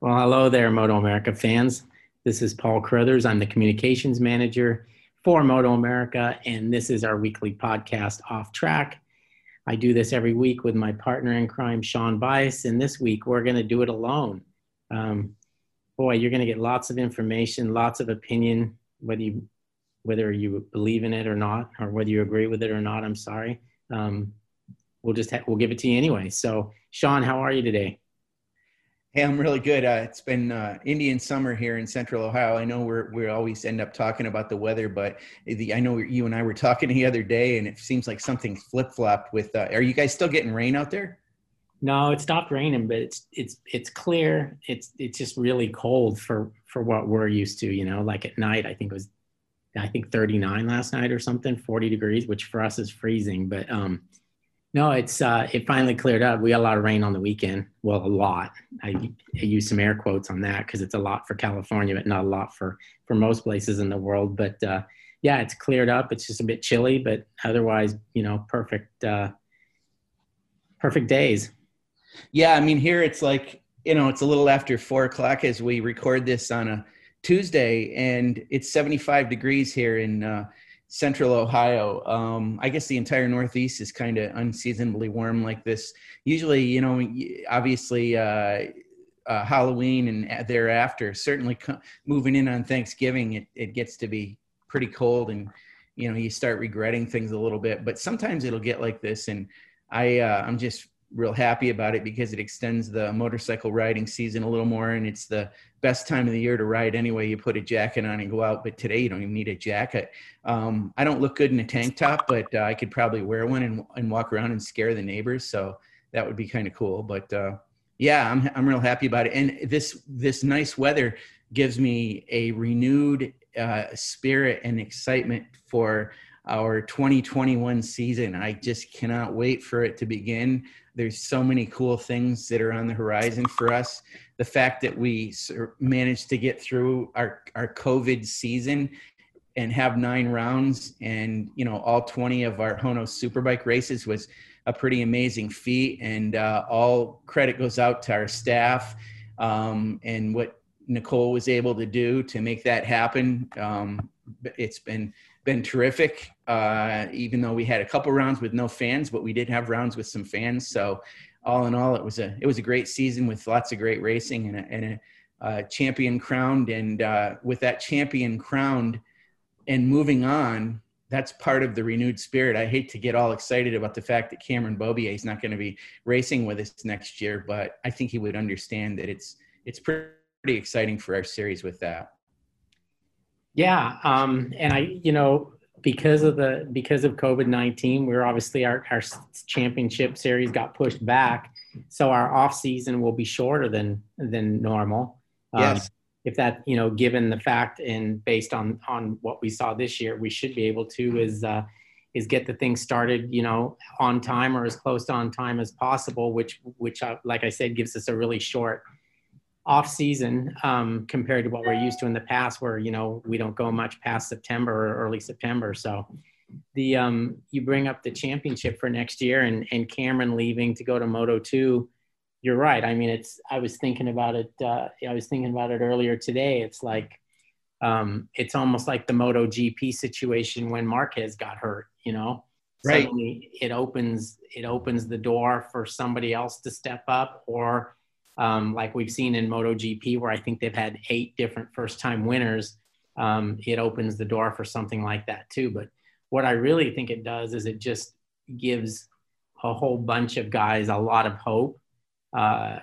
Well, hello there, Moto America fans. This is Paul Carruthers. I'm the communications manager for Moto America, and this is our weekly podcast, Off Track. I do this every week with my partner in crime, Sean Bias, and this week we're going to do it alone. Um, boy, you're going to get lots of information, lots of opinion, whether you whether you believe in it or not, or whether you agree with it or not. I'm sorry. Um, we'll just ha- we'll give it to you anyway. So, Sean, how are you today? Hey, I'm really good. Uh, it's been uh, Indian summer here in Central Ohio. I know we're we always end up talking about the weather, but the, I know you and I were talking the other day, and it seems like something flip flopped. With uh, are you guys still getting rain out there? No, it stopped raining, but it's it's it's clear. It's it's just really cold for for what we're used to. You know, like at night, I think it was, I think 39 last night or something, 40 degrees, which for us is freezing. But um, no, it's uh, it finally cleared up. We got a lot of rain on the weekend. Well, a lot. I, I use some air quotes on that because it's a lot for California, but not a lot for for most places in the world. But uh, yeah, it's cleared up. It's just a bit chilly, but otherwise, you know, perfect uh, perfect days. Yeah, I mean, here it's like you know, it's a little after four o'clock as we record this on a Tuesday, and it's seventy five degrees here in uh, central Ohio. Um, I guess the entire Northeast is kind of unseasonably warm like this. Usually, you know, obviously uh, uh, Halloween and thereafter, certainly co- moving in on Thanksgiving, it, it gets to be pretty cold and, you know, you start regretting things a little bit, but sometimes it'll get like this. And I, uh, I'm just real happy about it because it extends the motorcycle riding season a little more and it's the best time of the year to ride anyway you put a jacket on and go out but today you don't even need a jacket um, i don't look good in a tank top but uh, i could probably wear one and, and walk around and scare the neighbors so that would be kind of cool but uh, yeah I'm, I'm real happy about it and this this nice weather gives me a renewed uh, spirit and excitement for our 2021 season. I just cannot wait for it to begin. There's so many cool things that are on the horizon for us. The fact that we managed to get through our, our COVID season and have nine rounds and, you know, all 20 of our Hono Superbike races was a pretty amazing feat. And uh, all credit goes out to our staff um, and what Nicole was able to do to make that happen. Um, it's been been terrific. Uh, even though we had a couple rounds with no fans, but we did have rounds with some fans. So all in all, it was a it was a great season with lots of great racing and a, and a uh, champion crowned. And uh, with that champion crowned and moving on, that's part of the renewed spirit. I hate to get all excited about the fact that Cameron Beaubier is not going to be racing with us next year, but I think he would understand that it's it's pretty exciting for our series with that. Yeah, um, and I, you know, because of the because of COVID nineteen, we're obviously our our championship series got pushed back, so our off season will be shorter than than normal. Um, yes. If that, you know, given the fact and based on on what we saw this year, we should be able to is uh, is get the thing started, you know, on time or as close to on time as possible. Which which, uh, like I said, gives us a really short off season um, compared to what we're used to in the past, where you know we don't go much past September or early September. So the um, you bring up the championship for next year, and and Cameron leaving to go to Moto two. You're right. I mean, it's. I was thinking about it. Uh, I was thinking about it earlier today. It's like um, it's almost like the Moto GP situation when Marquez got hurt. You know, right. suddenly it opens it opens the door for somebody else to step up or um, like we've seen in MotoGP, where I think they've had eight different first time winners. Um, it opens the door for something like that too. But what I really think it does is it just gives a whole bunch of guys a lot of hope uh,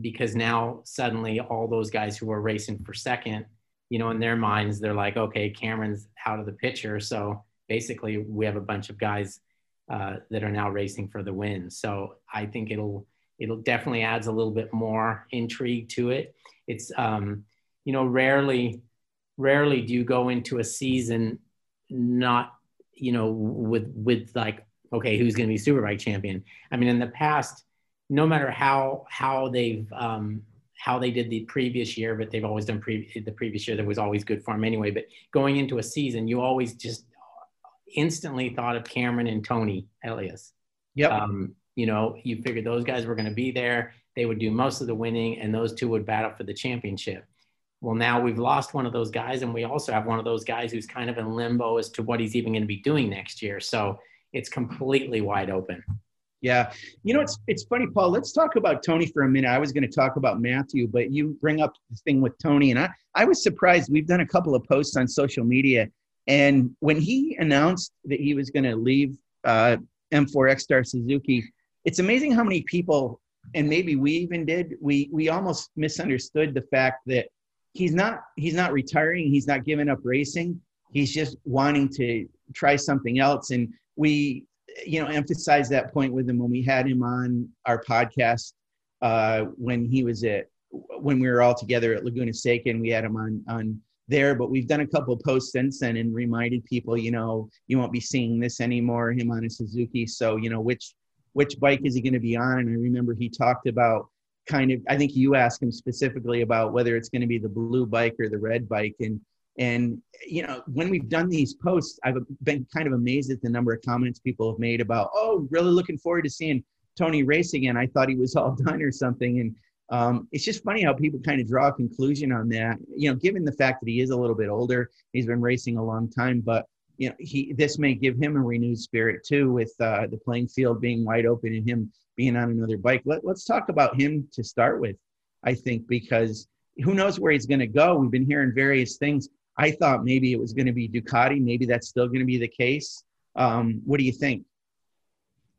because now suddenly all those guys who were racing for second, you know, in their minds, they're like, okay, Cameron's out of the picture. So basically, we have a bunch of guys uh, that are now racing for the win. So I think it'll it'll definitely adds a little bit more intrigue to it. It's um, you know rarely rarely do you go into a season not you know with with like okay who's going to be superbike champion. I mean in the past, no matter how how they've um, how they did the previous year, but they've always done pre- the previous year that was always good for them anyway. But going into a season, you always just instantly thought of Cameron and Toni Elias. Yep. Um, You know, you figured those guys were going to be there. They would do most of the winning, and those two would battle for the championship. Well, now we've lost one of those guys, and we also have one of those guys who's kind of in limbo as to what he's even going to be doing next year. So it's completely wide open. Yeah. You know, it's it's funny, Paul. Let's talk about Toni for a minute. I was going to talk about Matthew, but you bring up the thing with Toni, and I, I was surprised. We've done a couple of posts on social media, and when he announced that he was going to leave uh, M4 ECSTAR Suzuki, it's amazing how many people, and maybe we even did, we we almost misunderstood the fact that he's not he's not retiring, he's not giving up racing, he's just wanting to try something else, and we you know, emphasized that point with him when we had him on our podcast uh, when he was at when we were all together at Laguna Seca and we had him on on there. But we've done a couple posts since then and reminded people, you know, you won't be seeing this anymore. Him on a Suzuki. So you know, which which bike is he going to be on? And I remember he talked about kind of. I think you asked him specifically about whether it's going to be the blue bike or the red bike and and you know, when we've done these posts, I've been kind of amazed at the number of comments people have made about, "Oh, really looking forward to seeing Toni race again. I thought he was all done or something." And um, it's just funny how people kind of draw a conclusion on that. You know, given the fact that he is a little bit older, he's been racing a long time, but you know, he this may give him a renewed spirit too, with uh, the playing field being wide open and him being on another bike. Let, let's talk about him to start with. I think because who knows where he's going to go. We've been hearing various things. I thought maybe it was going to be Ducati. Maybe that's still going to be the case. Um, what do you think?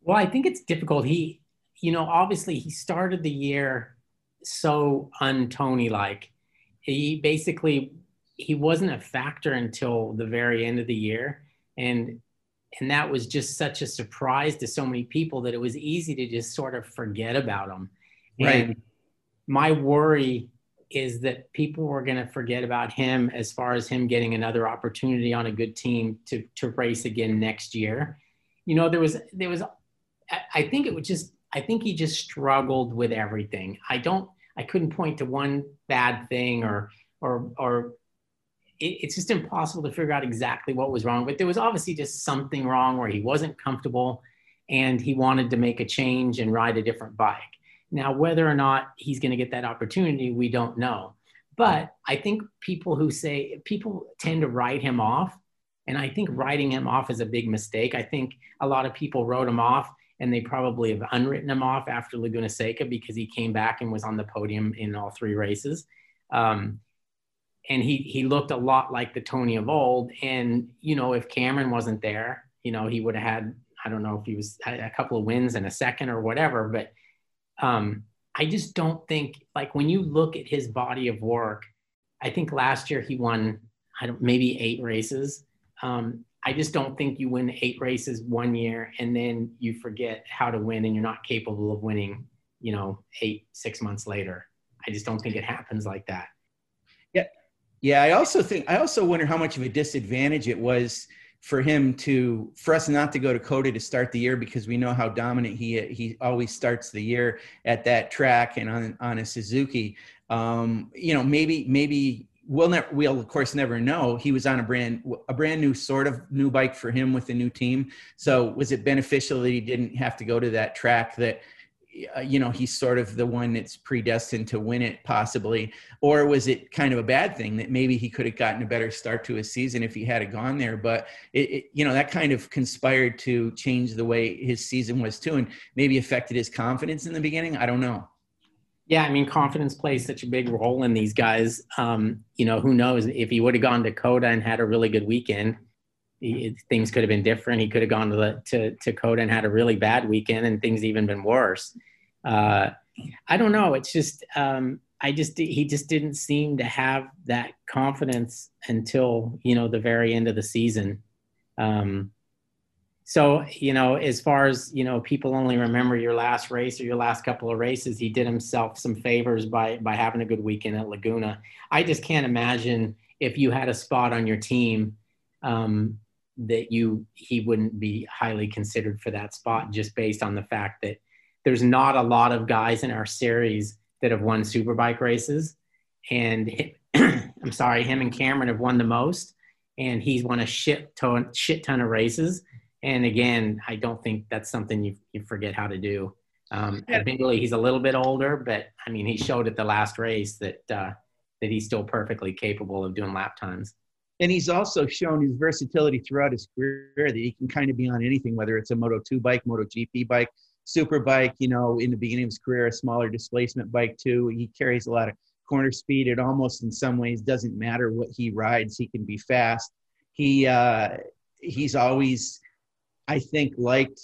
Well, I think it's difficult. He, you know, obviously he started the year so untony like. He basically he wasn't a factor until the very end of the year, and and that was just such a surprise to so many people that it was easy to just sort of forget about him. Right. And my worry is that people were going to forget about him as far as him getting another opportunity on a good team to to race again next year. You know, there was there was I think it was just I think he just struggled with everything. I don't I couldn't point to one bad thing or or or it, it's just impossible to figure out exactly what was wrong. But there was obviously just something wrong where he wasn't comfortable and he wanted to make a change and ride a different bike. Now, whether or not he's going to get that opportunity, we don't know. But I think people who say people tend to write him off. And I think writing him off is a big mistake. I think a lot of people wrote him off and they probably have unwritten him off after Laguna Seca because he came back and was on the podium in all three races. Um, and he, he looked a lot like the Toni of old. And, you know, if Cameron wasn't there, you know, he would have had, I don't know if he was a couple of wins in a second or whatever, but um, I just don't think like when you look at his body of work, I think last year he won I don't maybe eight races. Um, I just don't think you win eight races one year and then you forget how to win and you're not capable of winning, you know, eight, six months later. I just don't think it happens like that. Yeah. I also think, I also wonder how much of a disadvantage it was for him to for us not to go to COTA to start the year because we know how dominant he he always starts the year at that track and on on a Suzuki. Um, you know, maybe maybe we'll never we'll of course never know. He was on a brand a brand new sort of new bike for him with a new team. So was it beneficial that he didn't have to go to that track that uh, you know he's sort of the one that's predestined to win it possibly or was it kind of a bad thing that maybe he could have gotten a better start to his season if he had gone there? But it, it, you know that kind of conspired to change the way his season was too and maybe affected his confidence in the beginning? I don't know. Yeah i mean confidence plays such a big role in these guys. Um, you know who knows? If he would have gone to COTA and had a really good weekend he, things could have been different. He could have gone to the to to COTA and had a really bad weekend, and things even been worse. Uh, I don't know. It's just um, I just he just didn't seem to have that confidence until you know the very end of the season. Um, so you know, as far as you know, people only remember your last race or your last couple of races. He did himself some favors by by having a good weekend at Laguna. I just can't imagine if you had a spot on your team um, that you he wouldn't be highly considered for that spot just based on the fact that there's not a lot of guys in our series that have won superbike races and I'm sorry him and Cameron have won the most and he's won a shit ton shit ton of races And again, I don't think that's something you, you forget how to do. Um, admittedly, he's a little bit older, but I mean, he showed at the last race that uh, that he's still perfectly capable of doing lap times. And he's also shown his versatility throughout his career that he can kind of be on anything, whether it's a Moto 2 bike, Moto GP bike, super bike, you know, in the beginning of his career, a smaller displacement bike too. He carries a lot of corner speed. It almost in some ways doesn't matter what he rides. He can be fast. He, uh, he's always, I think, liked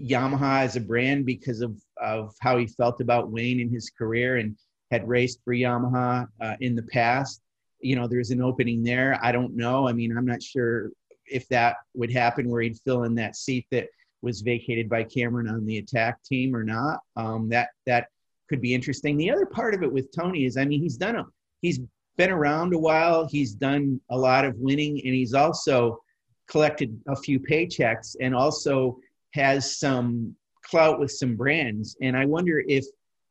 Yamaha as a brand because of, of how he felt about Wayne in his career and had raced for Yamaha uh, in the past. You know, there's an opening there. I don't know. I mean, I'm not sure if that would happen where he'd fill in that seat that was vacated by Cameron on the attack team or not. Um, that that could be interesting. The other part of it with Tony is, I mean, he's done a he's been around a while. He's done a lot of winning, and he's also collected a few paychecks and also has some clout with some brands. And I wonder if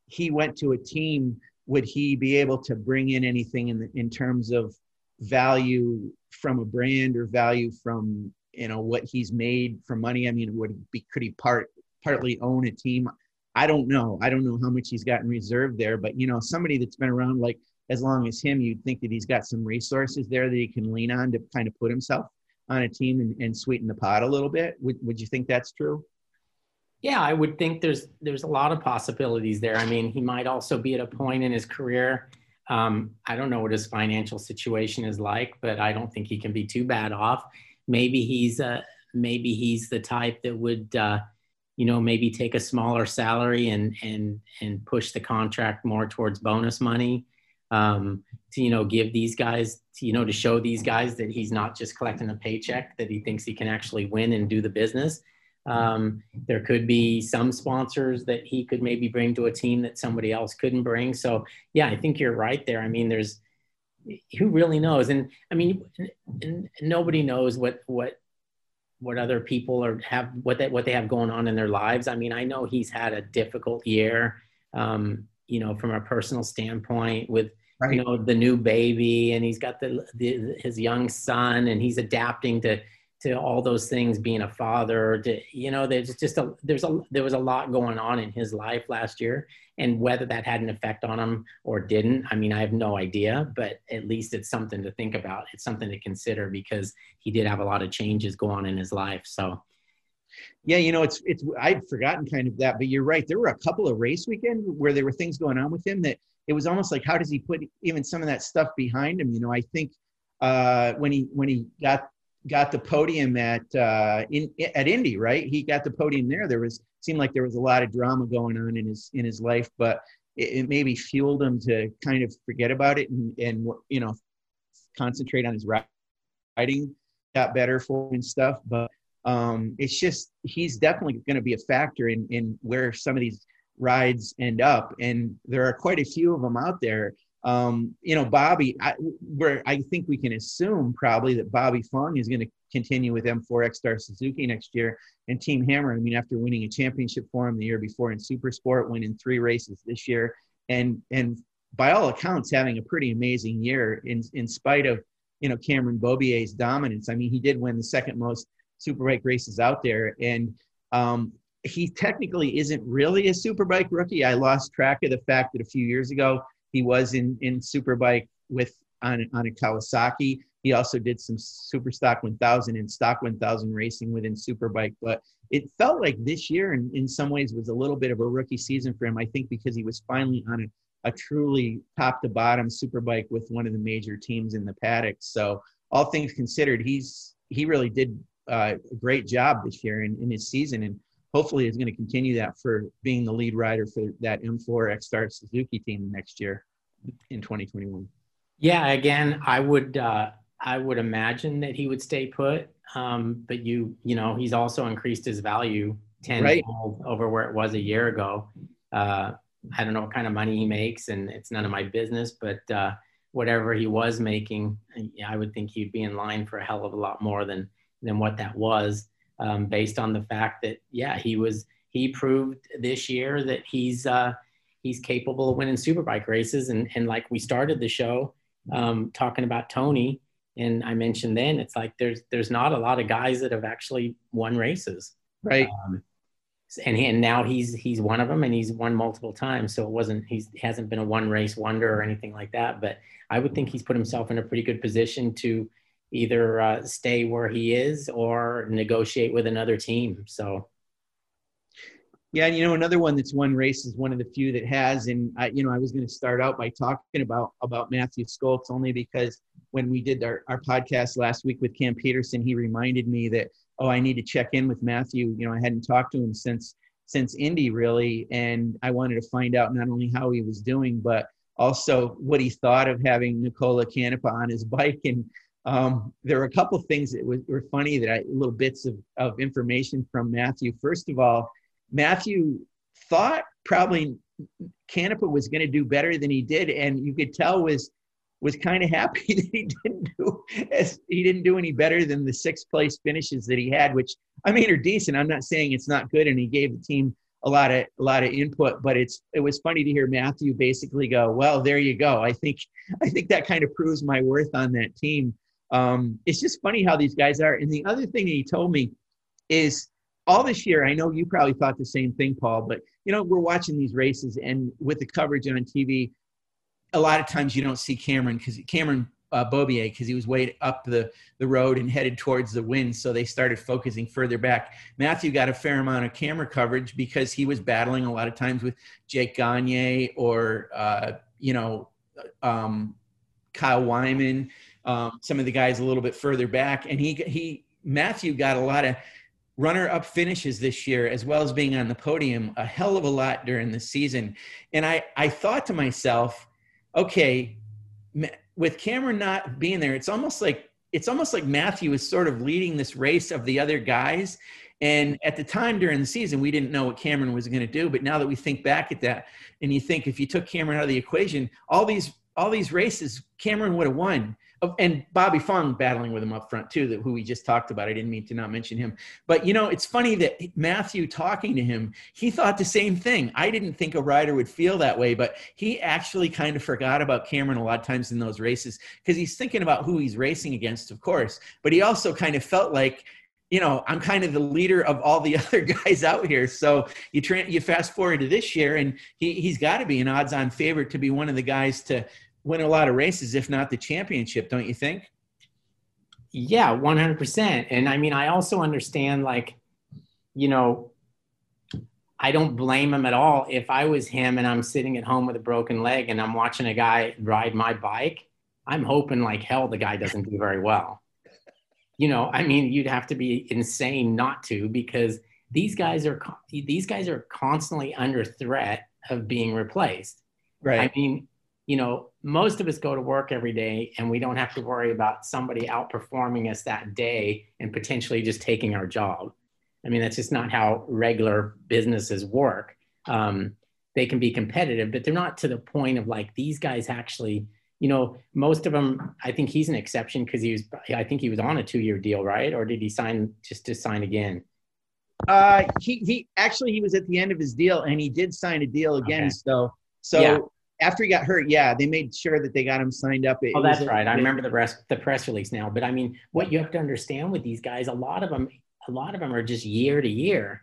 he went to a team, would he be able to bring in anything in the, in terms of value from a brand or value from you know what he's made for money? I mean, would be could he part partly own a team? I don't know. I don't know how much he's got in reserve there, but you know, somebody that's been around like as long as him, you'd think that he's got some resources there that he can lean on to kind of put himself on a team and, and sweeten the pot a little bit. Would, would you think that's true? Yeah, I would think there's there's a lot of possibilities there. I mean, he might also be at a point in his career. Um, I don't know what his financial situation is like, but I don't think he can be too bad off. Maybe he's uh, maybe he's the type that would, uh, you know, maybe take a smaller salary and and and push the contract more towards bonus money um, to you know give these guys to, you know to show these guys that he's not just collecting a paycheck that he thinks he can actually win and do the business um, there could be some sponsors that he could maybe bring to a team that somebody else couldn't bring. So yeah i think you're right there. I mean there's who really knows? And i mean nobody knows what what what other people are have what that what they have going on in their lives. I mean i know he's had a difficult year um, you know from a personal standpoint with right. you know the new baby and he's got the, the, his young son and he's adapting to to all those things being a father to you know there's just a there's a there was a lot going on in his life last year and whether that had an effect on him or didn't i mean i have no idea but at least it's something to think about it's something to consider because he did have a lot of changes go on in his life so yeah, you know, it's it's I'd forgotten kind of that, but you're right. There were a couple of race weekend where there were things going on with him that it was almost like how does he put even some of that stuff behind him? You know, I think uh, when he when he got got the podium at uh, in at Indy, right? He got the podium there. There was seemed like there was a lot of drama going on in his in his life, but it, it maybe fueled him to kind of forget about it and and you know concentrate on his riding. Got better for him and stuff, but um, it's just he's definitely going to be a factor in in where some of these rides end up, and there are quite a few of them out there. Um, you know, Bobby, I, where I think we can assume probably that Bobby Fong is going to continue with M4 ECSTAR Suzuki next year, and Team Hammer. I mean, after winning a championship for him the year before in Super Sport, winning three races this year, and and by all accounts having a pretty amazing year in in spite of you know Cameron Beaubier's dominance. I mean, he did win the second most superbike races out there. And um, he technically isn't really a superbike rookie. I lost track of the fact that a few years ago he was in in superbike with on on a Kawasaki. He also did some super stock 1000 and stock 1000 racing within superbike. But it felt like this year, in, in some ways, was a little bit of a rookie season for him. I think because he was finally on a, a truly top to bottom superbike with one of the major teams in the paddock. So all things considered, he's he really did uh, a great job this year in, in his season, and hopefully is going to continue that for being the lead rider for that M4 ECSTAR Suzuki team next year in 2021. Yeah, again, I would uh, I would imagine that he would stay put, um, but you you know he's also increased his value ten right. over where it was a year ago. Uh, I don't know what kind of money he makes, and it's none of my business, but uh, whatever he was making, I would think he'd be in line for a hell of a lot more than than what that was, um, based on the fact that yeah, he was he proved this year that he's uh, he's capable of winning superbike races, and and like we started the show um, talking about Toni, And I mentioned then it's like there's there's not a lot of guys that have actually won races. Right. Um, and he, and now he's he's one of them and he's won multiple times so it wasn't he's he hasn't been a one race wonder or anything like that but i would think he's put himself in a pretty good position to either uh, stay where he is or negotiate with another team so yeah, and you know another one that's won races, is one of the few that has, and I, you know I was going to start out by talking about about Matthew Scholtz only because when we did our, our podcast last week with Cam Petersen, he reminded me that oh I need to check in with Matthew. You know I hadn't talked to him since since Indy really, and I wanted to find out not only how he was doing, but also what he thought of having Nicola Canepa on his bike. And um, there were a couple of things that were, were funny that I little bits of, of information from Matthew. First of all Matthew thought probably Canepa was going to do better than he did, and you could tell was was kind of happy that he didn't do as he didn't do any better than the sixth place finishes that he had, which I mean are decent. I'm not saying it's not good, and he gave the team a lot of a lot of input, but it's it was funny to hear Matthew basically go, "Well, there you go." I think I think that kind of proves my worth on that team. Um, it's just funny how these guys are. And the other thing that he told me is all this year, I know you probably thought the same thing, Paul, but you know, we're watching these races and with the coverage on TV, a lot of times you don't see Cameron because Cameron uh, Beaubier because he was way up the, the road and headed towards the wind. So they started focusing further back. Matthew got a fair amount of camera coverage because he was battling a lot of times with Jake Gagne or, uh, you know, um, Kyle Wyman, um, some of the guys a little bit further back. And he, he, Matthew got a lot of runner up finishes this year, as well as being on the podium a hell of a lot during the season. And I, I thought to myself, okay, with Cameron not being there, it's almost like it's almost like Matthew is sort of leading this race of the other guys. And at the time during the season, we didn't know what Cameron was going to do. But now that we think back at that, and you think if you took Cameron out of the equation, all these all these races, Cameron would have won and Bobby Fong battling with him up front too, that who we just talked about. I didn't mean to not mention him, but you know, it's funny that Matthew talking to him, he thought the same thing. I didn't think a rider would feel that way, but he actually kind of forgot about Cameron a lot of times in those races because he's thinking about who he's racing against, of course, but he also kind of felt like you know, I'm kind of the leader of all the other guys out here. So you tra- you fast forward to this year, and he he's got to be an odds-on favorite to be one of the guys to win a lot of races, if not the championship, don't you think? Yeah, 100%. And I mean, I also understand, like, you know, I don't blame him at all. If I was him and I'm sitting at home with a broken leg and I'm watching a guy ride my bike, I'm hoping like hell the guy doesn't do very well. You know, I mean, you'd have to be insane not to because these guys are these guys are constantly under threat of being replaced. Right. I mean, you know, most of us go to work every day and we don't have to worry about somebody outperforming us that day and potentially just taking our job. I mean, that's just not how regular businesses work. Um, they can be competitive, but they're not to the point of like these guys actually, you know, most of them, I think he's an exception because he was, I think he was on a two year deal, right? Or did he sign just to sign again? Uh, he, he actually, he was at the end of his deal and he did sign a deal again. Okay. So, so yeah after he got hurt, yeah, they made sure that they got him signed up. It, oh, that's right. I remember the press the press release now. But I mean, what you have to understand with these guys, a lot of them, a lot of them are just year to year,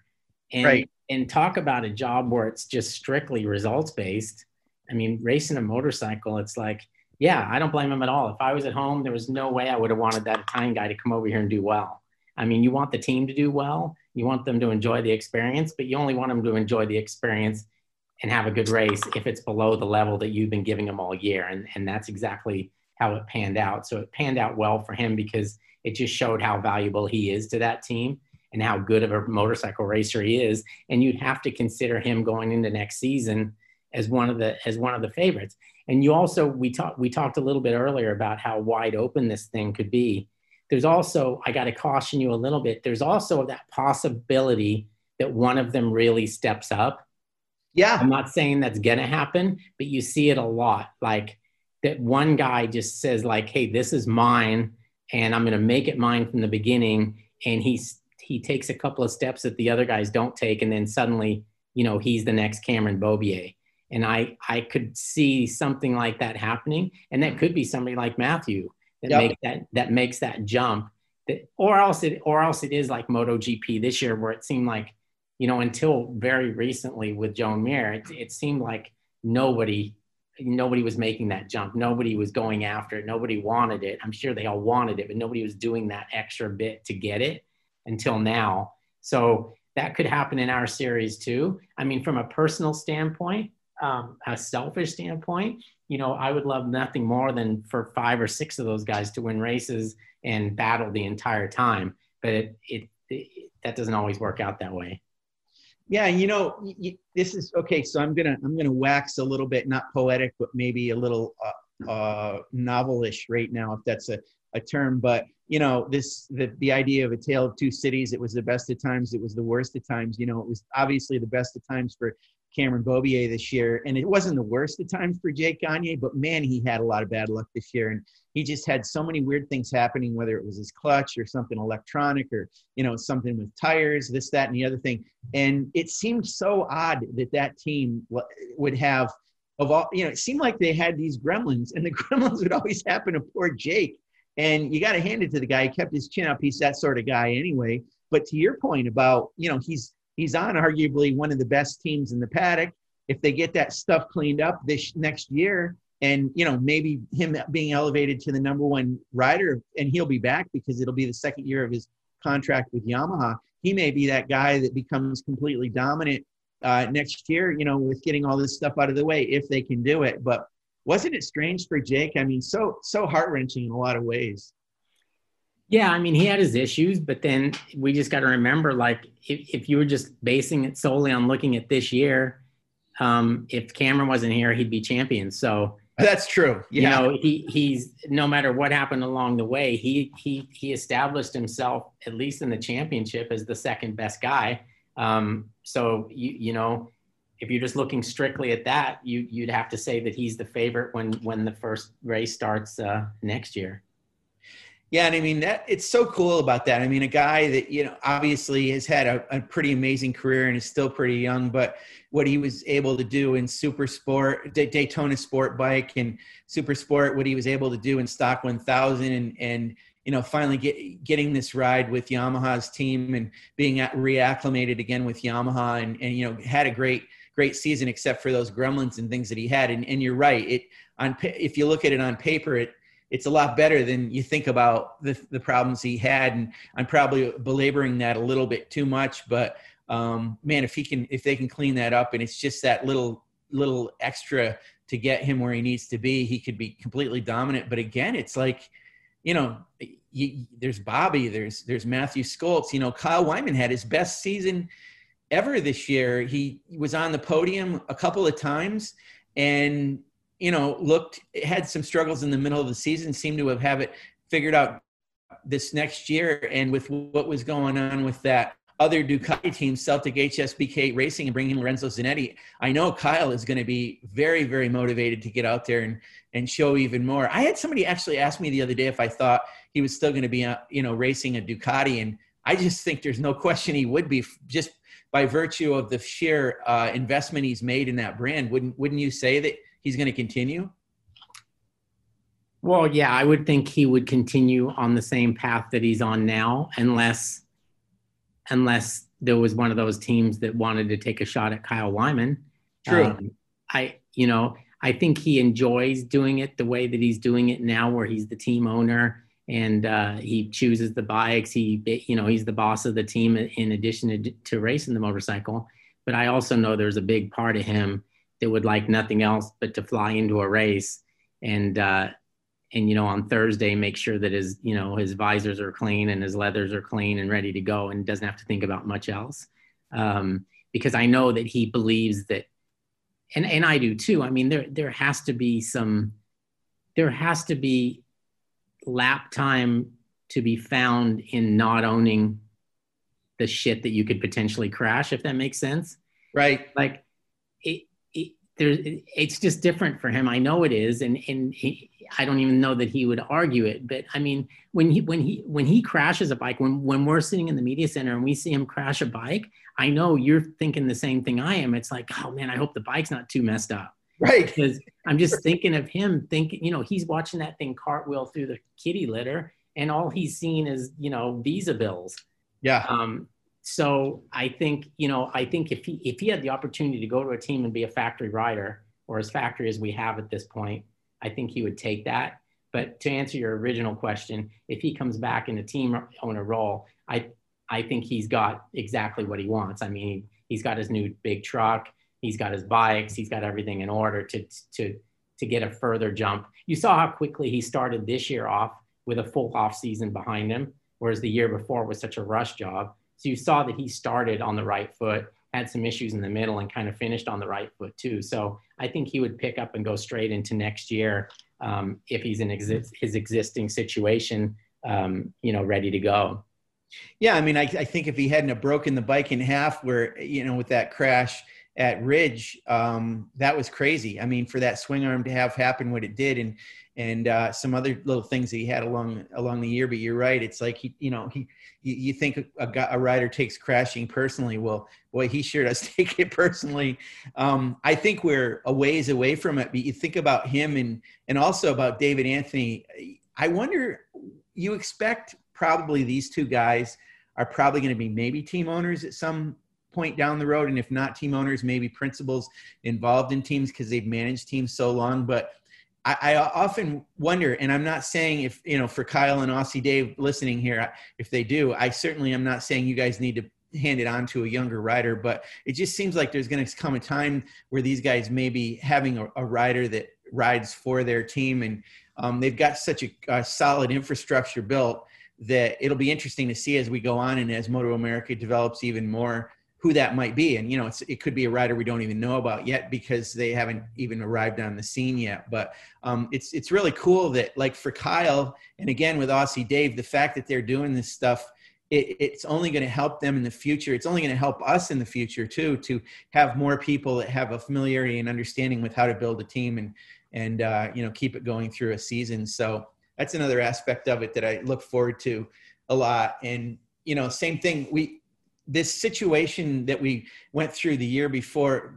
and right. and talk about a job where it's just strictly results based. I mean, racing a motorcycle, it's like, yeah, I don't blame him at all. If I was at home, there was no way I would have wanted that Italian guy to come over here and do well. I mean, you want the team to do well, you want them to enjoy the experience, but you only want them to enjoy the experience and have a good race if it's below the level that you've been giving them all year. And, and that's exactly how it panned out. So it panned out well for him because it just showed how valuable he is to that team and how good of a motorcycle racer he is. And you'd have to consider him going into next season as one of the as one of the favorites. And you also we talked we talked a little bit earlier about how wide open this thing could be. There's also I got to caution you a little bit. There's also that possibility that one of them really steps up yeah. I'm not saying that's going to happen, but you see it a lot. Like that one guy just says like, "Hey, this is mine and I'm going to make it mine from the beginning." And he's he takes a couple of steps that the other guys don't take and then suddenly, you know, he's the next Cameron Beaubier. And I I could see something like that happening and that could be somebody like Matthew that yep. make that that makes that jump. That, or else it or else it is like MotoGP this year where it seemed like, you know, until very recently with Joan Mir, it, it seemed like nobody nobody was making that jump. Nobody was going after it. Nobody wanted it. I'm sure they all wanted it, but nobody was doing that extra bit to get it until now. So that could happen in our series too. I mean, from a personal standpoint, um, a selfish standpoint, you know, I would love nothing more than for five or six of those guys to win races and battle the entire time. But it, it, it that doesn't always work out that way. Yeah, you know, this is okay. So I'm gonna I'm gonna wax a little bit, not poetic, but maybe a little uh, uh, novelish right now, if that's a, a term. But you know, this the the idea of a tale of two cities. It was the best of times. It was the worst of times. You know, it was obviously the best of times for Cameron Beaubier this year. And it wasn't the worst of times for Jake Gagne, but man, he had a lot of bad luck this year. And he just had so many weird things happening, whether it was his clutch or something electronic or, you know, something with tires, this, that, and the other thing. And it seemed so odd that that team would have, of all, you know, it seemed like they had these gremlins and the gremlins would always happen to poor Jake. And you got to hand it to the guy. He kept his chin up. He's that sort of guy anyway. But to your point about, you know, he's he's on arguably one of the best teams in the paddock. If they get that stuff cleaned up this next year, and you know maybe him being elevated to the number one rider, and he'll be back because it'll be the second year of his contract with Yamaha. He may be that guy that becomes completely dominant uh, next year. You know, with getting all this stuff out of the way, if they can do it. But wasn't it strange for Jake? I mean, so so heart wrenching in a lot of ways. Yeah, I mean, he had his issues, but then we just got to remember, like, if, if you were just basing it solely on looking at this year, um, if Cameron wasn't here, he'd be champion. So that's true. Yeah. You know, he he's no matter what happened along the way, he he he established himself at least in the championship as the second best guy. Um, so you you know, if you're just looking strictly at that, you you'd have to say that he's the favorite when when the first race starts uh, next year. Yeah, and I mean that it's so cool about that. I mean, a guy that you know obviously has had a, a, pretty amazing career and is still pretty young, but what he was able to do in Super Sport, Daytona Sport Bike, and Super Sport, what he was able to do in Stock 1000, and and you know finally get, getting this ride with Yamaha's team and being reacclimated again with Yamaha, and and you know had a great great season except for those gremlins and things that he had. And and you're right, it on if you look at it on paper, it it's a lot better than you think about the, the problems he had. And I'm probably belaboring that a little bit too much, but um, man, if he can, if they can clean that up and it's just that little, little extra to get him where he needs to be, he could be completely dominant. But again, it's like, you know, you, there's Bobby, there's, there's Matthew Scholtz, you know, Kyle Wyman had his best season ever this year. He was on the podium a couple of times and you know, looked had some struggles in the middle of the season, seemed to have have it figured out this next year. And with what was going on with that other Ducati team, Celtic HSBK Racing, and bringing Lorenzo Zanetti, I know Kyle is going to be very, very motivated to get out there and and show even more. I had somebody actually ask me the other day if I thought he was still going to be, uh, you know, racing a Ducati, and I just think there's no question he would be just by virtue of the sheer uh, investment he's made in that brand. Wouldn't wouldn't you say that? He's going to continue? Well, yeah, I would think he would continue on the same path that he's on now, unless unless there was one of those teams that wanted to take a shot at Kyle Wyman. True. Um, I, you know, I think he enjoys doing it the way that he's doing it now, where he's the team owner and uh, he chooses the bikes. He, you know, he's the boss of the team in addition to, to racing the motorcycle. But I also know there's a big part of him that would like nothing else but to fly into a race. And uh, and you know on Thursday make sure that his you know his visors are clean and his leathers are clean and ready to go and doesn't have to think about much else. Um, because I know that he believes that and and I do too. I mean there there has to be some there has to be lap time to be found in not owning the shit that you could potentially crash if that makes sense. Right. Like it, there it's just different for him. I know it is, and and he, I don't even know that he would argue it. But I mean, when he when he when he crashes a bike, when when we're sitting in the media center and we see him crash a bike, I know you're thinking the same thing I am. It's like, oh man, I hope the bike's not too messed up. Right. Because I'm just thinking of him thinking, you know, he's watching that thing cartwheel through the kitty litter and all he's seen is, you know, visa bills. Yeah. Um, so I think, you know, I think if he if he had the opportunity to go to a team and be a factory rider or as factory as we have at this point, I think he would take that. But to answer your original question, if he comes back in a team owner role, I I think he's got exactly what he wants. I mean, he's got his new big truck, he's got his bikes, he's got everything in order to to to get a further jump. You saw how quickly he started this year off with a full off season behind him, whereas the year before was such a rush job. So you saw that he started on the right foot, had some issues in the middle, and kind of finished on the right foot too. So I think he would pick up and go straight into next year um, if he's in exi- his existing situation, um, you know, ready to go. Yeah, I mean, I, I, think if he hadn't have broken the bike in half, where you know, with that crash at Ridge, um, that was crazy. I mean, for that swing arm to have happen what it did, and and uh, some other little things that he had along along the year. But you're right; it's like he, you know, he you, think a, a, rider takes crashing personally. Well, boy, he sure does take it personally. Um, I think we're a ways away from it. But you think about him and and also about David Anthony. I wonder. You expect probably these two guys are probably going to be maybe team owners at some point down the road, and if not team owners, maybe principals involved in teams because they've managed teams so long. But I, I, often wonder, and I'm not saying if you know for Kyle and Aussie Dave listening here, if they do, I certainly am not saying you guys need to hand it on to a younger rider, but it just seems like there's going to come a time where these guys may be having a, a rider that rides for their team, and um, they've got such a, a solid infrastructure built that it'll be interesting to see as we go on and as Moto America develops even more who that might be. And, you know, it could be a rider we don't even know about yet because they haven't even arrived on the scene yet. But um, it's, it's really cool that like for Kyle and again with Aussie Dave, the fact that they're doing this stuff, it, it's only going to help them in the future. It's only going to help us in the future too, to have more people that have a familiarity and understanding with how to build a team and, and, uh, you know, keep it going through a season. So that's another aspect of it that I look forward to a lot. And, you know, same thing. We, this situation that we went through the year before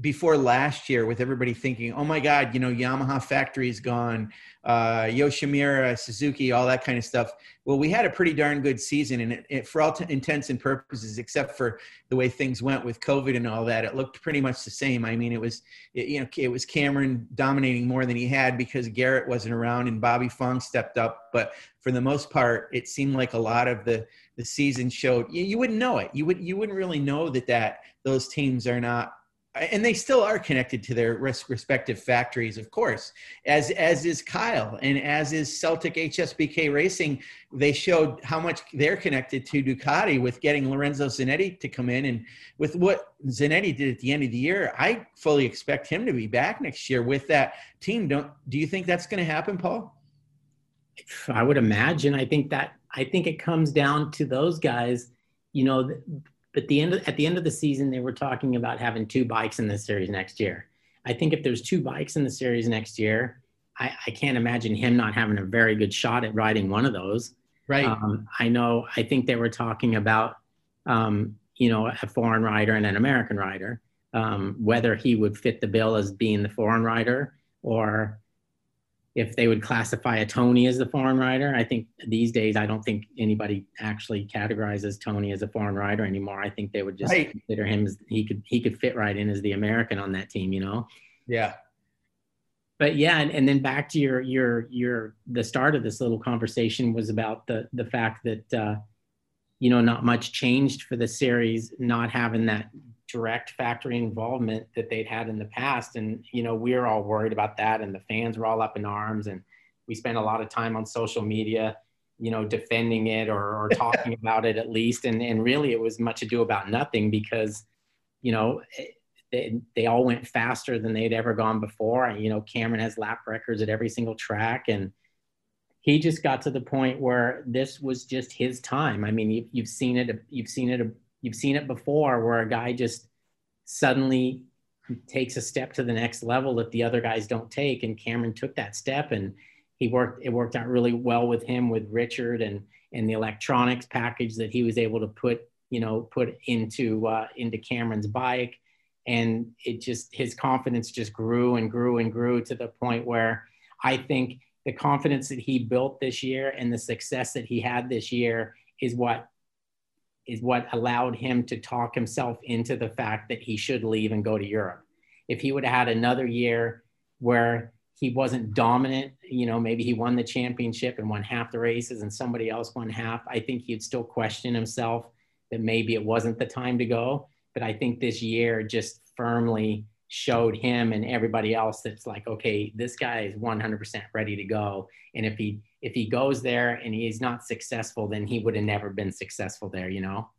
before last year with everybody thinking oh my god you know yamaha factory is gone uh, yoshimura suzuki all that kind of stuff. Well we had a pretty darn good season and it, it, for all t- intents and purposes except for the way things went with covid and all that it looked pretty much the same. I mean it was it, you know it was cameron dominating more than he had because garrett wasn't around and bobby fong stepped up but for the most part it seemed like a lot of the the season showed you, you wouldn't know it you would you wouldn't really know that that those teams are not and they still are connected to their respective factories, of course, as as is Kyle and as is Celtic HSBK Racing. They showed how much they're connected to Ducati with getting Lorenzo Zanetti to come in, and with what Zanetti did at the end of the year, I fully expect him to be back next year with that team. Don't do you think that's going to happen, Paul? I would imagine. I think that I think it comes down to those guys. You know, but the end of, at the end of the season, they were talking about having two bikes in the series next year. I think if there's two bikes in the series next year, I, I can't imagine him not having a very good shot at riding one of those. Right. Um, I know. I think they were talking about, um, you know, a foreign rider and an American rider. Um, whether he would fit the bill as being the foreign rider or if they would classify a Toni as a foreign rider. I think these days I don't think anybody actually categorizes Toni as a foreign rider anymore. I think they would just right. consider him as he could he could fit right in as the American on that team, you know. Yeah. But yeah, and, and then back to your your your the start of this little conversation was about the the fact that uh, you know not much changed for the series, not having that direct factory involvement that they'd had in the past. And, you know, we were all worried about that and the fans were all up in arms and we spent a lot of time on social media, you know, defending it or, or talking about it at least. And, and really it was much ado about nothing because, you know, they, they all went faster than they'd ever gone before. And, you know, Cameron has lap records at every single track and, he just got to the point where this was just his time. I mean, you, have seen it. You've seen it you've seen it before where a guy just suddenly takes a step to the next level that the other guys don't take and cameron took that step and he worked it worked out really well with him with richard and and the electronics package that he was able to put you know put into uh, into cameron's bike. And it just his confidence just grew and grew and grew to the point where I think the confidence that he built this year and the success that he had this year is what is what allowed him to talk himself into the fact that he should leave and go to Europe. If he would have had another year where he wasn't dominant, you know, maybe he won the championship and won half the races and somebody else won half, I think he'd still question himself that maybe it wasn't the time to go. But I think this year just firmly showed him and everybody else that's like, okay, this guy is 100% ready to go. And if he if he goes there and he's not successful, then he would have never been successful there. You know,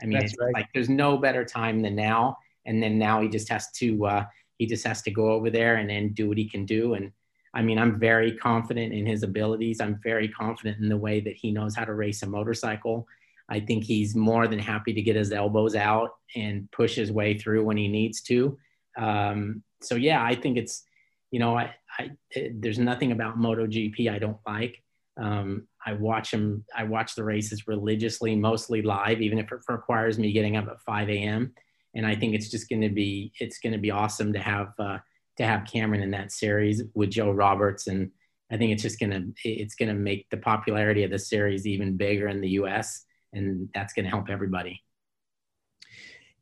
I mean, it's right. like there's no better time than now. And then now he just has to uh, he just has to go over there and then do what he can do. And I mean, I'm very confident in his abilities. I'm very confident in the way that he knows how to race a motorcycle. I think he's more than happy to get his elbows out and push his way through when he needs to. Um, so yeah, I think it's, you know, I, I there's nothing about MotoGP I don't like. Um, I watch them. I watch the races religiously, mostly live, even if it requires me getting up at 5 a.m. And I think it's just going to be it's going to be awesome to have uh, to have Cameron in that series with Joe Roberts, and I think it's just going to it's going to make the popularity of the series even bigger in the U.S and that's going to help everybody.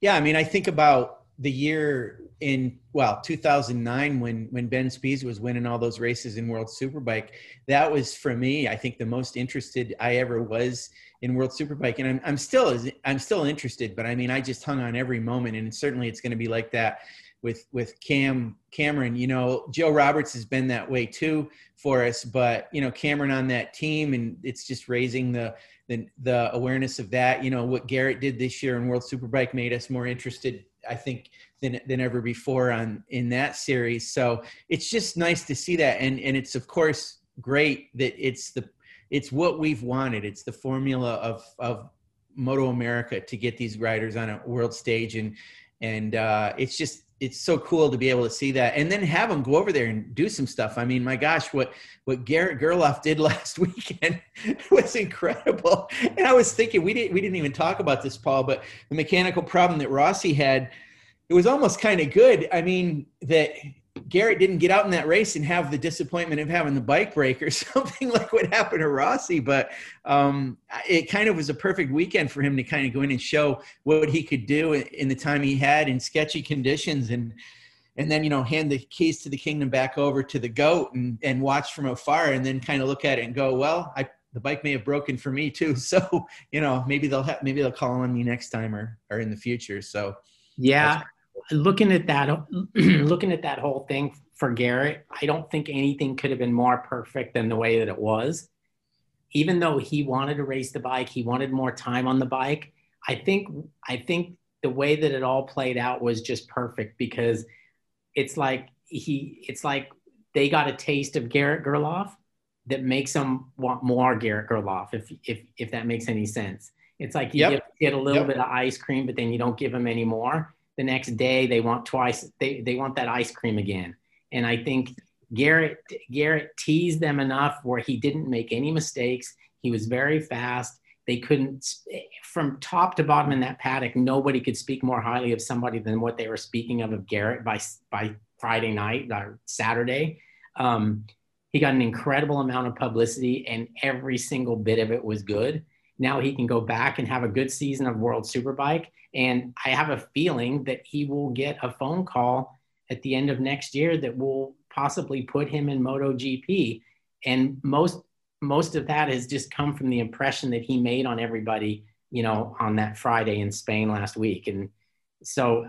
Yeah, I mean, I think about the year in well 2009 when when Ben Spies was winning all those races in World Superbike. That was for me, I think, the most interested I ever was in World Superbike, and I'm I'm still I'm still interested, but I mean, I just hung on every moment, and certainly it's going to be like that with with Cam Cameron. You know, Joe Roberts has been that way too for us, but you know, Cameron on that team, and it's just raising the the, the awareness of that. You know, what Garrett did this year in World Superbike made us more interested, I think, than than ever before on in that series. So it's just nice to see that, and and it's of course great that it's the it's what we've wanted. It's the formula of of Moto America to get these riders on a world stage, and and uh, it's just it's so cool to be able to see that and then have them go over there and do some stuff. I mean, my gosh, what what Garrett Gerloff did last weekend was incredible. And I was thinking we didn't we didn't even talk about this, Paul, but the mechanical problem that Rossi had, it was almost kind of good. I mean, that Garrett didn't get out in that race and have the disappointment of having the bike break or something like what happened to Rossi. But um, it kind of was a perfect weekend for him to kind of go in and show what he could do in the time he had in sketchy conditions and and then you know hand the keys to the kingdom back over to the goat and and watch from afar and then kind of look at it and go well I the bike may have broken for me too so you know maybe they'll have maybe they'll call on me next time or or in the future so yeah looking at that looking at that whole thing for Garrett, I don't think anything could have been more perfect than the way that it was. Even though he wanted to race the bike, he wanted more time on the bike. I think I think the way that it all played out was just perfect because it's like he it's like they got a taste of Garrett Gerloff that makes them want more Garrett Gerloff if if if that makes any sense. It's like you yep. get, get, a little yep. bit of ice cream, but then you don't give them any more the next day they want twice they, they want that ice cream again. And i think garrett garrett teased them enough where he didn't make any mistakes. He was very fast. They couldn't from top to bottom in that paddock nobody could speak more highly of somebody than what they were speaking of of garrett by by friday night or saturday. Um, he got an incredible amount of publicity and every single bit of it was good now he can go back and have a good season of World Superbike. And I have a feeling that he will get a phone call at the end of next year that will possibly put him in MotoGP. And most most of that has just come from the impression that he made on everybody, you know, on that Friday in Spain last week. And so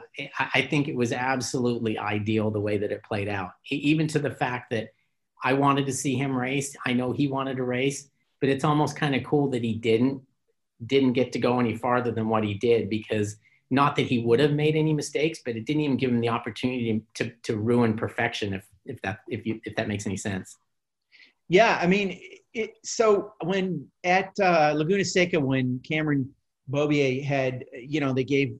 I think it was absolutely ideal the way that it played out, even to the fact that I wanted to see him race. I know he wanted to race but it's almost kind of cool that he didn't didn't get to go any farther than what he did because not that he would have made any mistakes, but it didn't even give him the opportunity to to ruin perfection if if that if you if that makes any sense. Yeah, I mean, it, so when at uh, Laguna Seca, when Cameron Beaubier had, you know, they gave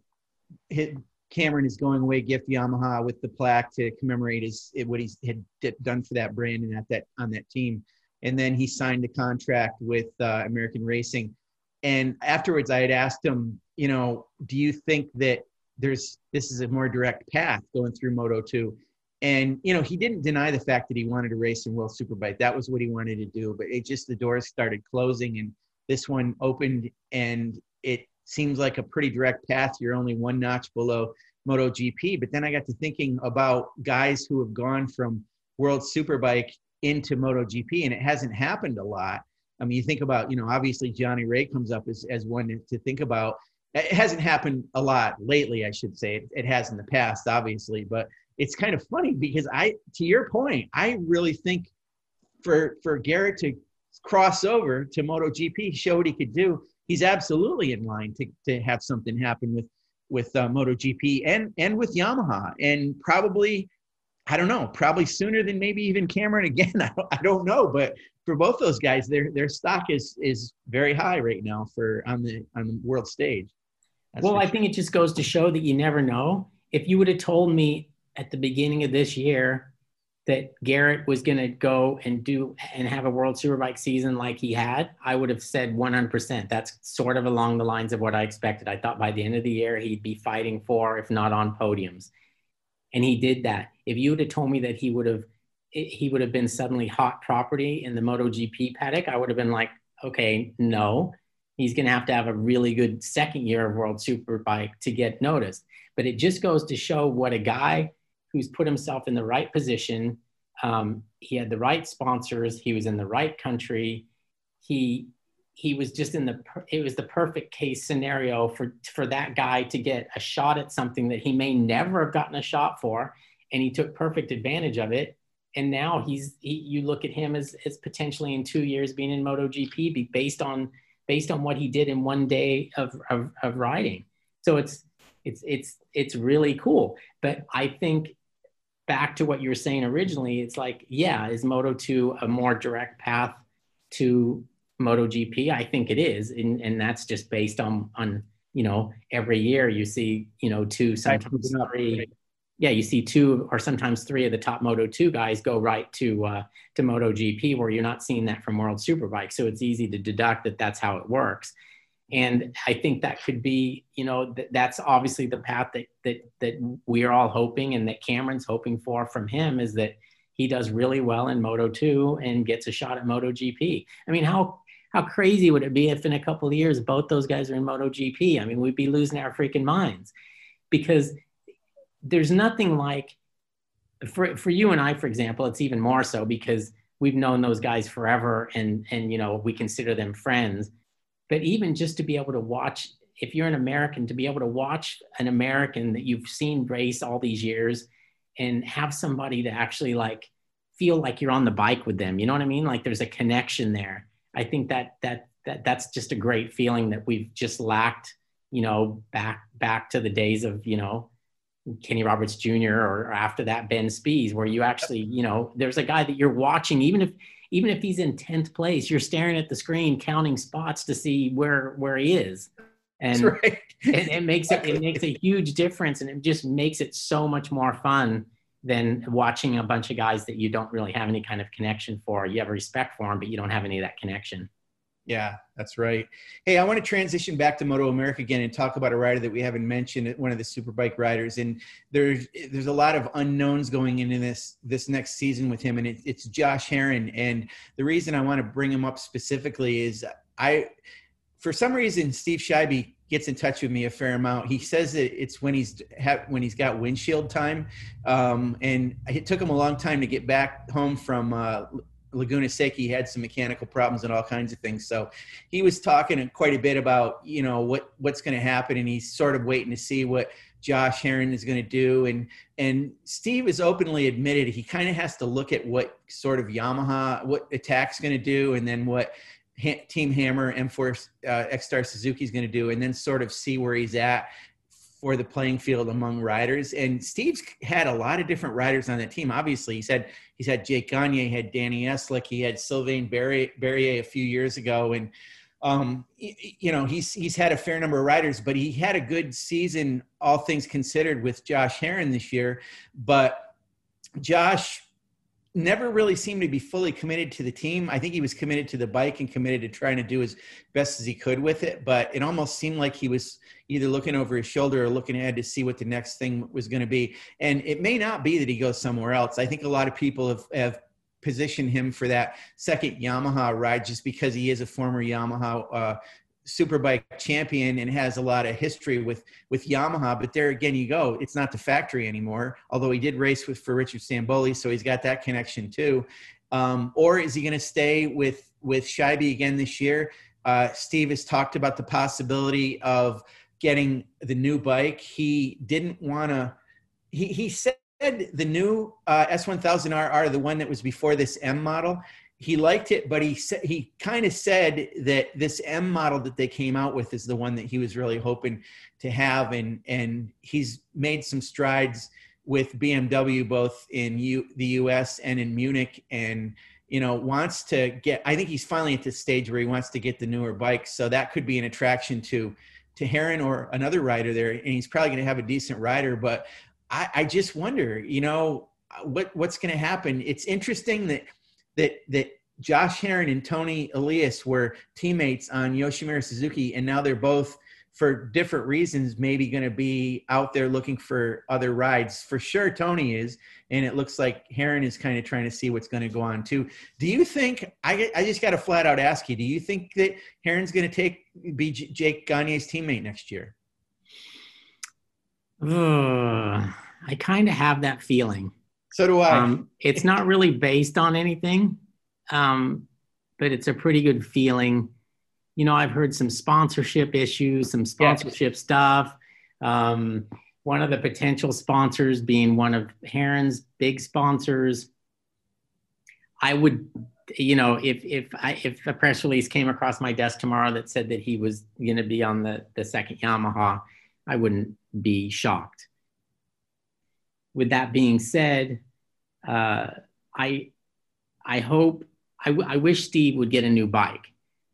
his, Cameron is going away gift Yamaha with the plaque to commemorate his what he had done for that brand and at that on that team and then he signed a contract with uh, American Racing. And afterwards, I had asked him, you know, do you think that there's this is a more direct path going through Moto 2. And you know, he didn't deny the fact that he wanted to race in World Superbike. That was what he wanted to do, but it just the doors started closing and this one opened and it seems like a pretty direct path. You're only one notch below MotoGP. But then I got to thinking about guys who have gone from World Superbike into MotoGP, and it hasn't happened a lot. I mean, you think about, you know, obviously Johnny Rea comes up as, as one to think about. It hasn't happened a lot lately, I should say. It, it has in the past, obviously, but it's kind of funny because I, to your point, I really think for for Garrett to cross over to MotoGP, show what he could do, he's absolutely in line to, to have something happen with with uh, MotoGP and and with Yamaha, and probably I don't know, probably sooner than maybe even Cameron again. I don't, I don't know, but for both those guys, their their stock is is very high right now for on the on the world stage. That's well, I sure. think it just goes to show that you never know. If you would have told me at the beginning of this year that Garrett was going to go and do and have a World Superbike season like he had, I would have said 100%. That's sort of along the lines of what I expected. I thought by the end of the year he'd be fighting for, if not on podiums, and he did that. If you would have told me that he would have he would have been suddenly hot property in the MotoGP paddock, I would have been like, okay, no. He's going to have to have a really good second year of World Superbike to get noticed. But it just goes to show what a guy who's put himself in the right position. Um, he had the right sponsors. He was in the right country. He he was just in the it was the perfect case scenario for for that guy to get a shot at something that he may never have gotten a shot for, and he took perfect advantage of it. And now he's he, you look at him as as potentially in two years being in MotoGP based on based on what he did in one day of, of, of riding. So it's it's it's it's really cool. But I think back to what you were saying originally, it's like, yeah, is Moto 2 a more direct path to MotoGP? I think it is. And, and that's just based on, on, you know, every year you see, you know, two, sometimes three. Yeah, you see two or sometimes three of the top Moto 2 guys go right to uh, to MotoGP, where you're not seeing that from World Superbike. So it's easy to deduct that that's how it works and I think that could be, you know, th- that's obviously the path that that that we are all hoping, and that Cameron's hoping for from him is that he does really well in Moto two and gets a shot at Moto GP. I mean, how how crazy would it be if in a couple of years both those guys are in Moto GP? I mean, we'd be losing our freaking minds because there's nothing like for for you and I, for example, it's even more so because we've known those guys forever, and and you know we consider them friends. But even just to be able to watch if you're an american to be able to watch an american that you've seen race all these years and have somebody to actually like feel like you're on the bike with them you know what i mean? Like there's a connection there. I think that that that that's just a great feeling that we've just lacked you know back back to the days of you know Kenny Roberts Jr. or after that Ben Spies, where you actually, you know, there's a guy that you're watching, even if even if he's in 10th place, you're staring at the screen counting spots to see where where he is. And right. it, it makes it it makes a huge difference and it just makes it so much more fun than watching a bunch of guys that you don't really have any kind of connection for. You have respect for them, but you don't have any of that connection. Yeah, that's right. Hey, I want to transition back to Moto America again and talk about a rider that we haven't mentioned, one of the superbike riders. And there's there's a lot of unknowns going into this this next season with him, and it, it's Josh Herrin. And the reason I want to bring him up specifically is I, for some reason, Steve Scheibe gets in touch with me a fair amount. He says that it's when he's ha- when he's got windshield time, um, and it took him a long time to get back home from uh, Laguna Seca had some mechanical problems and all kinds of things. So he was talking quite a bit about you know what what's going to happen, and he's sort of waiting to see what Josh Herrin is going to do. And and Steve has openly admitted he kind of has to look at what sort of Yamaha what Attack's going to do, and then what Team Hammer M4 uh, ECSTAR Suzuki is going to do, and then sort of see where he's at for the playing field among riders. And Steve's had a lot of different riders on that team. Obviously, he's had he's had Jake Gagne, he had Danny Eslick, he had Sylvain Barrier a few years ago, and um, you know he's he's had a fair number of riders, but he had a good season, all things considered, with Josh Herrin this year. But Josh never really seemed to be fully committed to the team. I think he was committed to the bike and committed to trying to do as best as he could with it. But it almost seemed like he was either looking over his shoulder or looking ahead to see what the next thing was going to be. And it may not be that he goes somewhere else. I think a lot of people have, have positioned him for that second Yamaha ride just because he is a former Yamaha uh, superbike champion and has a lot of history with with Yamaha. But there again, you go. It's not the factory anymore. Although he did race with for Richard Stanboli, so he's got that connection too. Um, or is he going to stay with with Scheibe again this year? Uh, Steve has talked about the possibility of getting the new bike. He didn't want to. He he said the new uh, S1000RR, the one that was before this M model, he liked it, but he said he kind of said that this M model that they came out with is the one that he was really hoping to have, and and he's made some strides with BMW both in U, the U.S. and in Munich, and you know wants to get. I think he's finally at the stage where he wants to get the newer bike, so that could be an attraction to to Herrin or another rider there, and he's probably going to have a decent rider. But I, I just wonder, you know, what what's going to happen. It's interesting that that that Josh Herrin and Toni Elias were teammates on Yoshimura Suzuki, and now they're both for different reasons maybe going to be out there looking for other rides. For sure, Tony is, and it looks like Herrin is kind of trying to see what's going to go on too. Do you think? I I just got to flat out ask you. Do you think that Herrin's going to take be Jake Gagne's teammate next year? Uh, I kind of have that feeling. So do I. Um, it's not really based on anything, um, but it's a pretty good feeling. You know, I've heard some sponsorship issues, some sponsorship stuff. Um, one of the potential sponsors being one of Herrin's big sponsors. I would, you know, if if I, if a press release came across my desk tomorrow that said that he was going to be on the the second Yamaha, I wouldn't be shocked with that being said, uh, I I hope I, w- I wish Steve would get a new bike.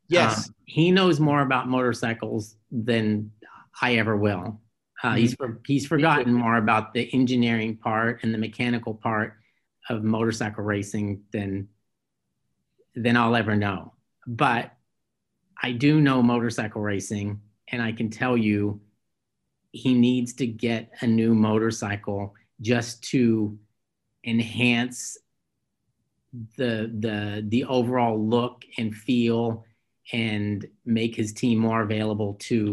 Yes, uh, he knows more about motorcycles than I ever will. Uh, mm-hmm. He's for, he's forgotten more about the engineering part and the mechanical part of motorcycle racing than than I'll ever know. But I do know motorcycle racing, and I can tell you, he needs to get a new motorcycle just to enhance the the the overall look and feel and make his team more available to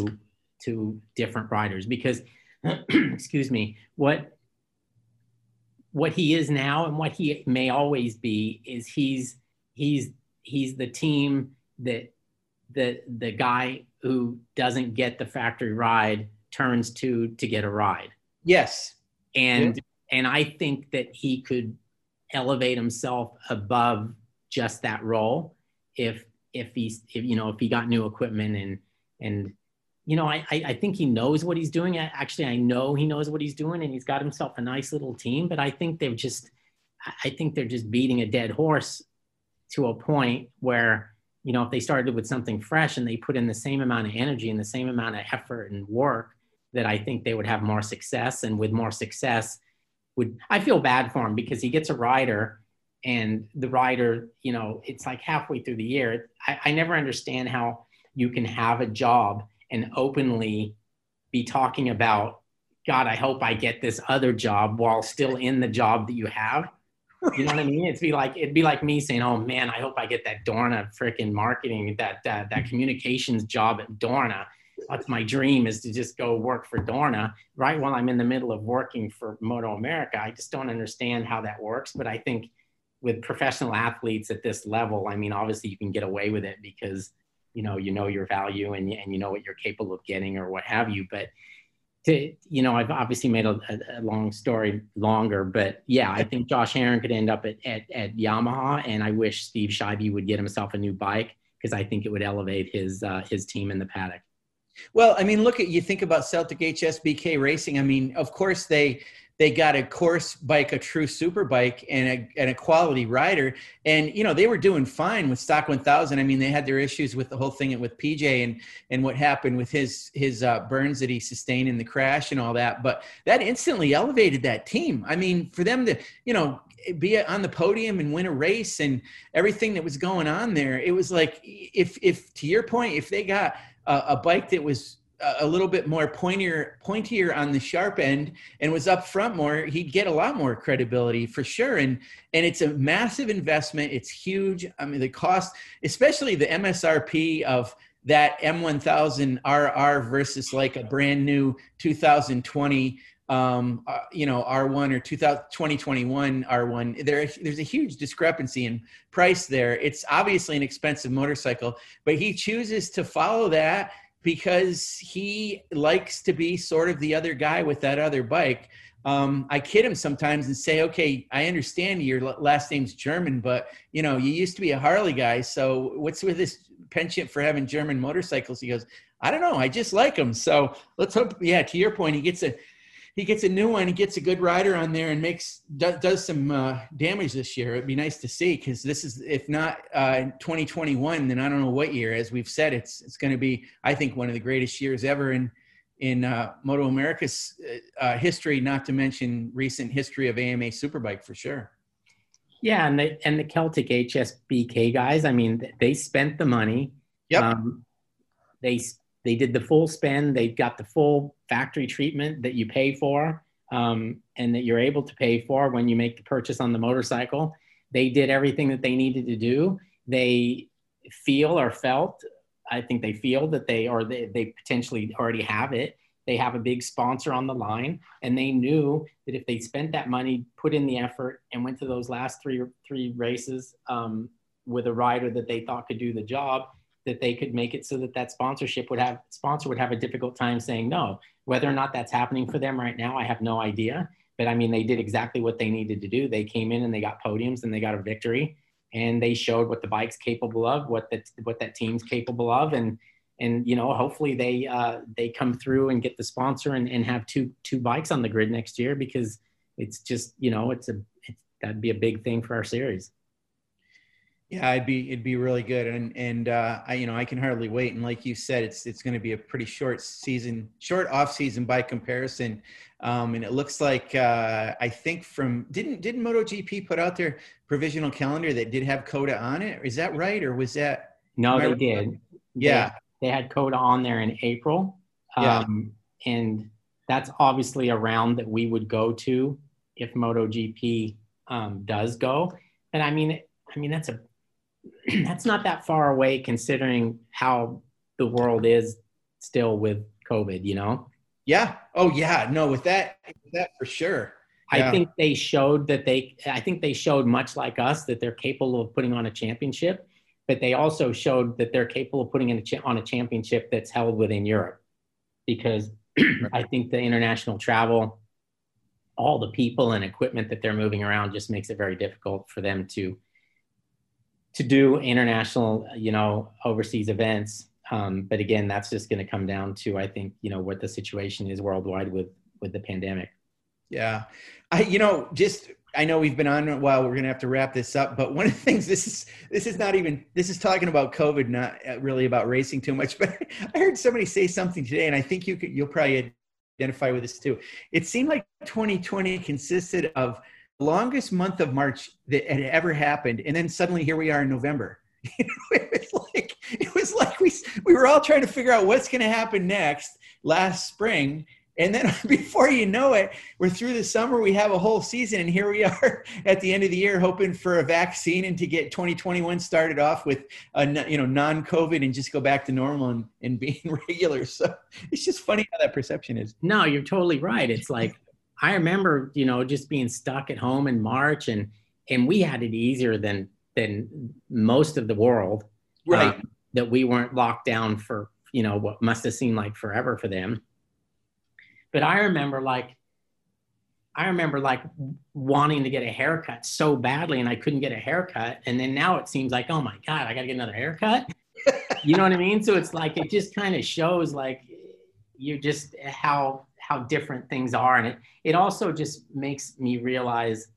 to different riders. Because excuse me what what he is now and what he may always be is he's he's he's the team that the the guy who doesn't get the factory ride turns to to get a ride. Yes and yeah. and I think that he could elevate himself above just that role if if he's if you know if he got new equipment and and you know I I think he knows what he's doing. Actually, I know he knows what he's doing, and he's got himself a nice little team. But I think they're just I think they're just beating a dead horse to a point where you know if they started with something fresh and they put in the same amount of energy and the same amount of effort and work that I think they would have more success. And with more success, would I feel bad for him because he gets a rider and the rider, you know, it's like halfway through the year. I, I never understand how you can have a job and openly be talking about, God, I hope I get this other job while still in the job that you have. You know what I mean? It'd be like it'd be like me saying, "Oh man, I hope I get that Dorna freaking marketing that that that communications job at Dorna." That's my dream is to just go work for Dorna right while I'm in the middle of working for Moto America. I just don't understand how that works, but I think with professional athletes at this level, I mean, obviously you can get away with it because you know you know your value and and you know what you're capable of getting or what have you. But to you know, I've obviously made a, a long story longer, but yeah, I think Josh Herrin could end up at, at, at Yamaha, and I wish Steve Scheibe would get himself a new bike because I think it would elevate his uh, his team in the paddock. Well, I mean, look at you think about Celtic HSBK Racing. I mean, of course they they got a course bike, a true super bike, and a and a quality rider. And you know they were doing fine with Stock 1000. I mean, they had their issues with the whole thing with PJ and and what happened with his his uh, burns that he sustained in the crash and all that. But that instantly elevated that team. I mean, for them to you know be on the podium and win a race and everything that was going on there. It was like if if to your point, if they got a, a bike that was a little bit more pointier pointier on the sharp end and was up front more he'd get a lot more credibility for sure. And and it's a massive investment. It's huge. I mean the cost especially the msrp of that m1000 rr versus like a brand new 2020 um, uh, you know, R1 or 2021 R1, there, there's a huge discrepancy in price there. It's obviously an expensive motorcycle, but he chooses to follow that because he likes to be sort of the other guy with that other bike. Um, I kid him sometimes and say, "Okay, I understand your last name's German, but you know you used to be a Harley guy. So what's with this penchant for having German motorcycles?" He goes, "I don't know. I just like them. So let's hope." Yeah, to your point, he gets a he gets a new one. He gets a good rider on there and makes does, does some uh, damage this year. It'd be nice to see because this is if not uh, 2021, then I don't know what year. As we've said, it's it's going to be I think one of the greatest years ever in in uh, Moto America's uh, uh, history. Not to mention recent history of AMA Superbike for sure. Yeah, and the and the Celtic HSBK guys. I mean, they spent the money. Yep. Um, they they did the full spend. They got the full factory treatment that you pay for um, and that you're able to pay for when you make the purchase on the motorcycle. They did everything that they needed to do. They feel or felt, I think they feel that they or they, they potentially already have it. They have a big sponsor on the line, and they knew that if they spent that money, put in the effort, and went to those last three three races um, with a rider that they thought could do the job, that they could make it so that that sponsorship would have sponsor would have a difficult time saying no. Whether or not that's happening for them right now, I have no idea. But I mean, they did exactly what they needed to do. They came in and they got podiums and they got a victory, and they showed what the bike's capable of, what that what that team's capable of, and and you know hopefully they uh, they come through and get the sponsor and, and have two two bikes on the grid next year because it's just you know it's a it's, that'd be a big thing for our series. Yeah, it'd be it'd be really good, and and uh, I you know I can hardly wait. And like you said, it's it's going to be a pretty short season, short off season by comparison. Um, and it looks like uh, I think from didn't didn't MotoGP put out their provisional calendar that did have COTA on it? Is that right, or was that? No, they did. Yeah, they, they, had COTA on there in April. Um, yeah. and that's obviously a round that we would go to if MotoGP um, does go. And I mean, I mean that's a that's not that far away considering how the world is still with COVID, you know? Yeah. Oh yeah. No, with that, with that for sure. Yeah. I think they showed that they, I think they showed much like us that they're capable of putting on a championship, but they also showed that they're capable of putting in a cha- on a championship that's held within Europe because I think the international travel, all the people and equipment that they're moving around just makes it very difficult for them to to do international, you know, overseas events. Um, but again, that's just going to come down to, I think, you know, what the situation is worldwide with with the pandemic. Yeah, I, you know, just I know we've been on a while. We're going to have to wrap this up. But one of the things this is this is not even this is talking about COVID, not uh, really about racing too much. But I heard somebody say something today, and I think you could you'll probably identify with this too. It seemed like 2020 consisted of longest month of March that had ever happened, and then suddenly here we are in November. It was like it was like we we were all trying to figure out what's going to happen next last spring, and then before you know it, we're through the summer. We have a whole season, and here we are at the end of the year, hoping for a vaccine and to get 2021 started off with a you know non-COVID and just go back to normal and, and being regular. So it's just funny how that perception is. No, you're totally right. It's like I remember, you know, just being stuck at home in March, and and we had it easier than than most of the world, right? Um, that we weren't locked down for you know what must have seemed like forever for them. But I remember like I remember like wanting to get a haircut so badly and I couldn't get a haircut. And then now it seems like, oh my God, I got to get another haircut. you know what I mean? So it's like, it just kind of shows like you just how how different things are and it it also just makes me realize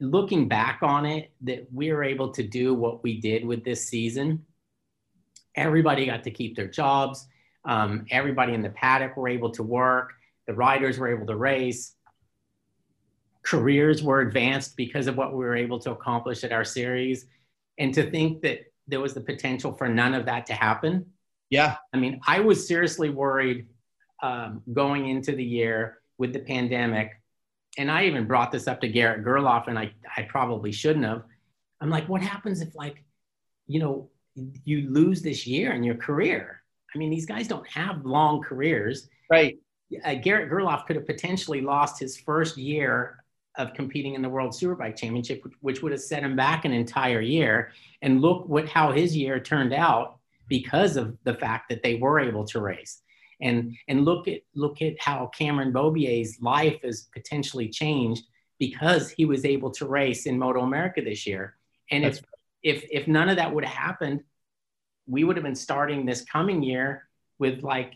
looking back on it that we were able to do what we did with this season everybody got to keep their jobs um, everybody in the paddock were able to work the riders were able to race careers were advanced because of what we were able to accomplish at our series. And to think that there was the potential for none of that to happen. Yeah. I mean, I was seriously worried um, going into the year with the pandemic. And I even brought this up to Garrett Gerloff, and I, I probably shouldn't have. I'm like, what happens if, like, you know, you lose this year in your career? I mean, these guys don't have long careers. Right. Uh, Garrett Gerloff could have potentially lost his first year of competing in the World Superbike Championship, which would have set him back an entire year. And look what how his year turned out because of the fact that they were able to race. And and look at look at how Cameron Beaubier's life has potentially changed because he was able to race in Moto America this year. And if if if none of that would have happened, we would have been starting this coming year with like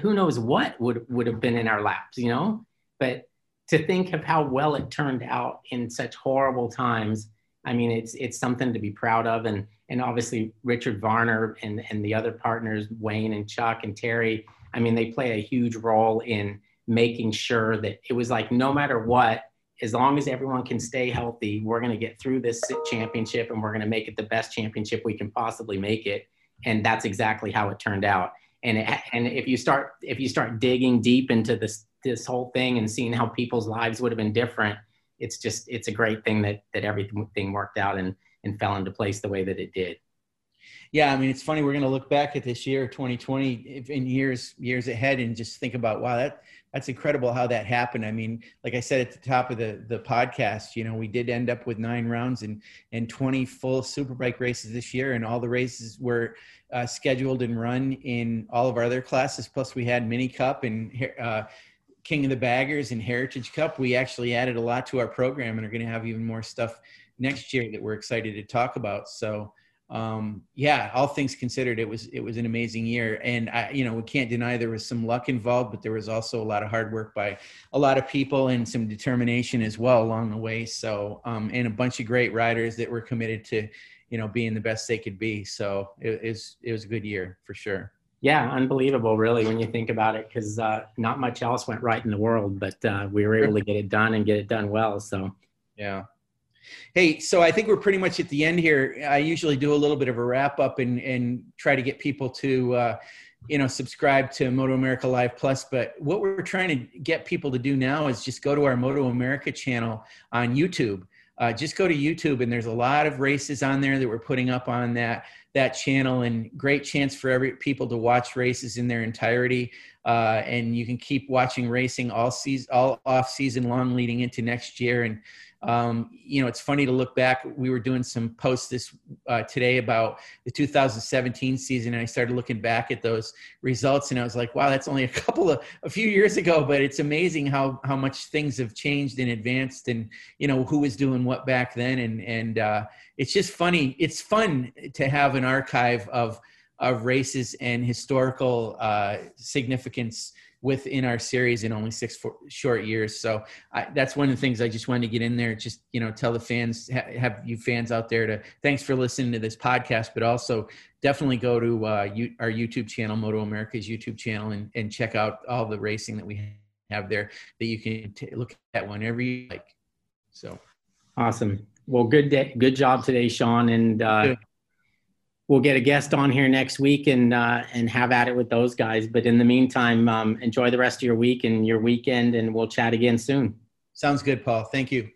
who knows what would would have been in our laps, you know. But to think of how well it turned out in such horrible times, I mean, it's it's something to be proud of. And and obviously Richard Varner and and the other partners, Wayne and Chuck and Terry, I mean, they play a huge role in making sure that it was like no matter what, as long as everyone can stay healthy, we're going to get through this championship and we're going to make it the best championship we can possibly make it. And that's exactly how it turned out. And it, and if you start if you start digging deep into this this whole thing and seeing how people's lives would have been different, it's just it's a great thing that that everything worked out and and fell into place the way that it did. Yeah, I mean, it's funny. We're going to look back at this year, 2020, in years years ahead, and just think about wow, that that's incredible how that happened. I mean, like I said at the top of the the podcast, you know, we did end up with nine rounds and and 20 full superbike races this year, and all the races were uh, scheduled and run in all of our other classes. Plus, we had Mini Cup and uh, King of the Baggers and Heritage Cup. We actually added a lot to our program and are going to have even more stuff next year that we're excited to talk about. So um, yeah, all things considered, it was it was an amazing year, and I, you know, we can't deny there was some luck involved, but there was also a lot of hard work by a lot of people and some determination as well along the way. So, um, and a bunch of great riders that were committed to, you know, being the best they could be. So it, it was it was a good year for sure. Yeah, unbelievable, really, when you think about it, because uh, not much else went right in the world, but uh, we were able to get it done and get it done well. So, yeah. Hey, so I think we're pretty much at the end here. I usually do a little bit of a wrap up and, and try to get people to, uh, you know, subscribe to Moto America Live Plus. But what we're trying to get people to do now is just go to our Moto America channel on YouTube. Uh, just go to YouTube, and there's a lot of races on there that we're putting up on that that channel, and great chance for every people to watch races in their entirety. Uh, and you can keep watching racing all season, all off season long, leading into next year. And um, you know, it's funny to look back. We were doing some posts this uh, today about the 2017 season, and I started looking back at those results, and I was like, "Wow, that's only a couple of a few years ago." But it's amazing how how much things have changed and advanced, and you know who was doing what back then, and and uh, it's just funny. It's fun to have an archive of of races and historical uh, significance within our series in only six short years. So I, that's one of the things I just wanted to get in there. Just you know, tell the fans, ha- have you fans out there to thanks for listening to this podcast, but also definitely go to uh, you, our YouTube channel, Moto America's YouTube channel, and, and check out all the racing that we have there that you can t- look at whenever you like. So awesome. Well, good day, good job today, Sean, and. Uh, we'll get a guest on here next week and uh, and have at it with those guys. But in the meantime, um, enjoy the rest of your week and your weekend, and we'll chat again soon. Sounds good, Paul. Thank you.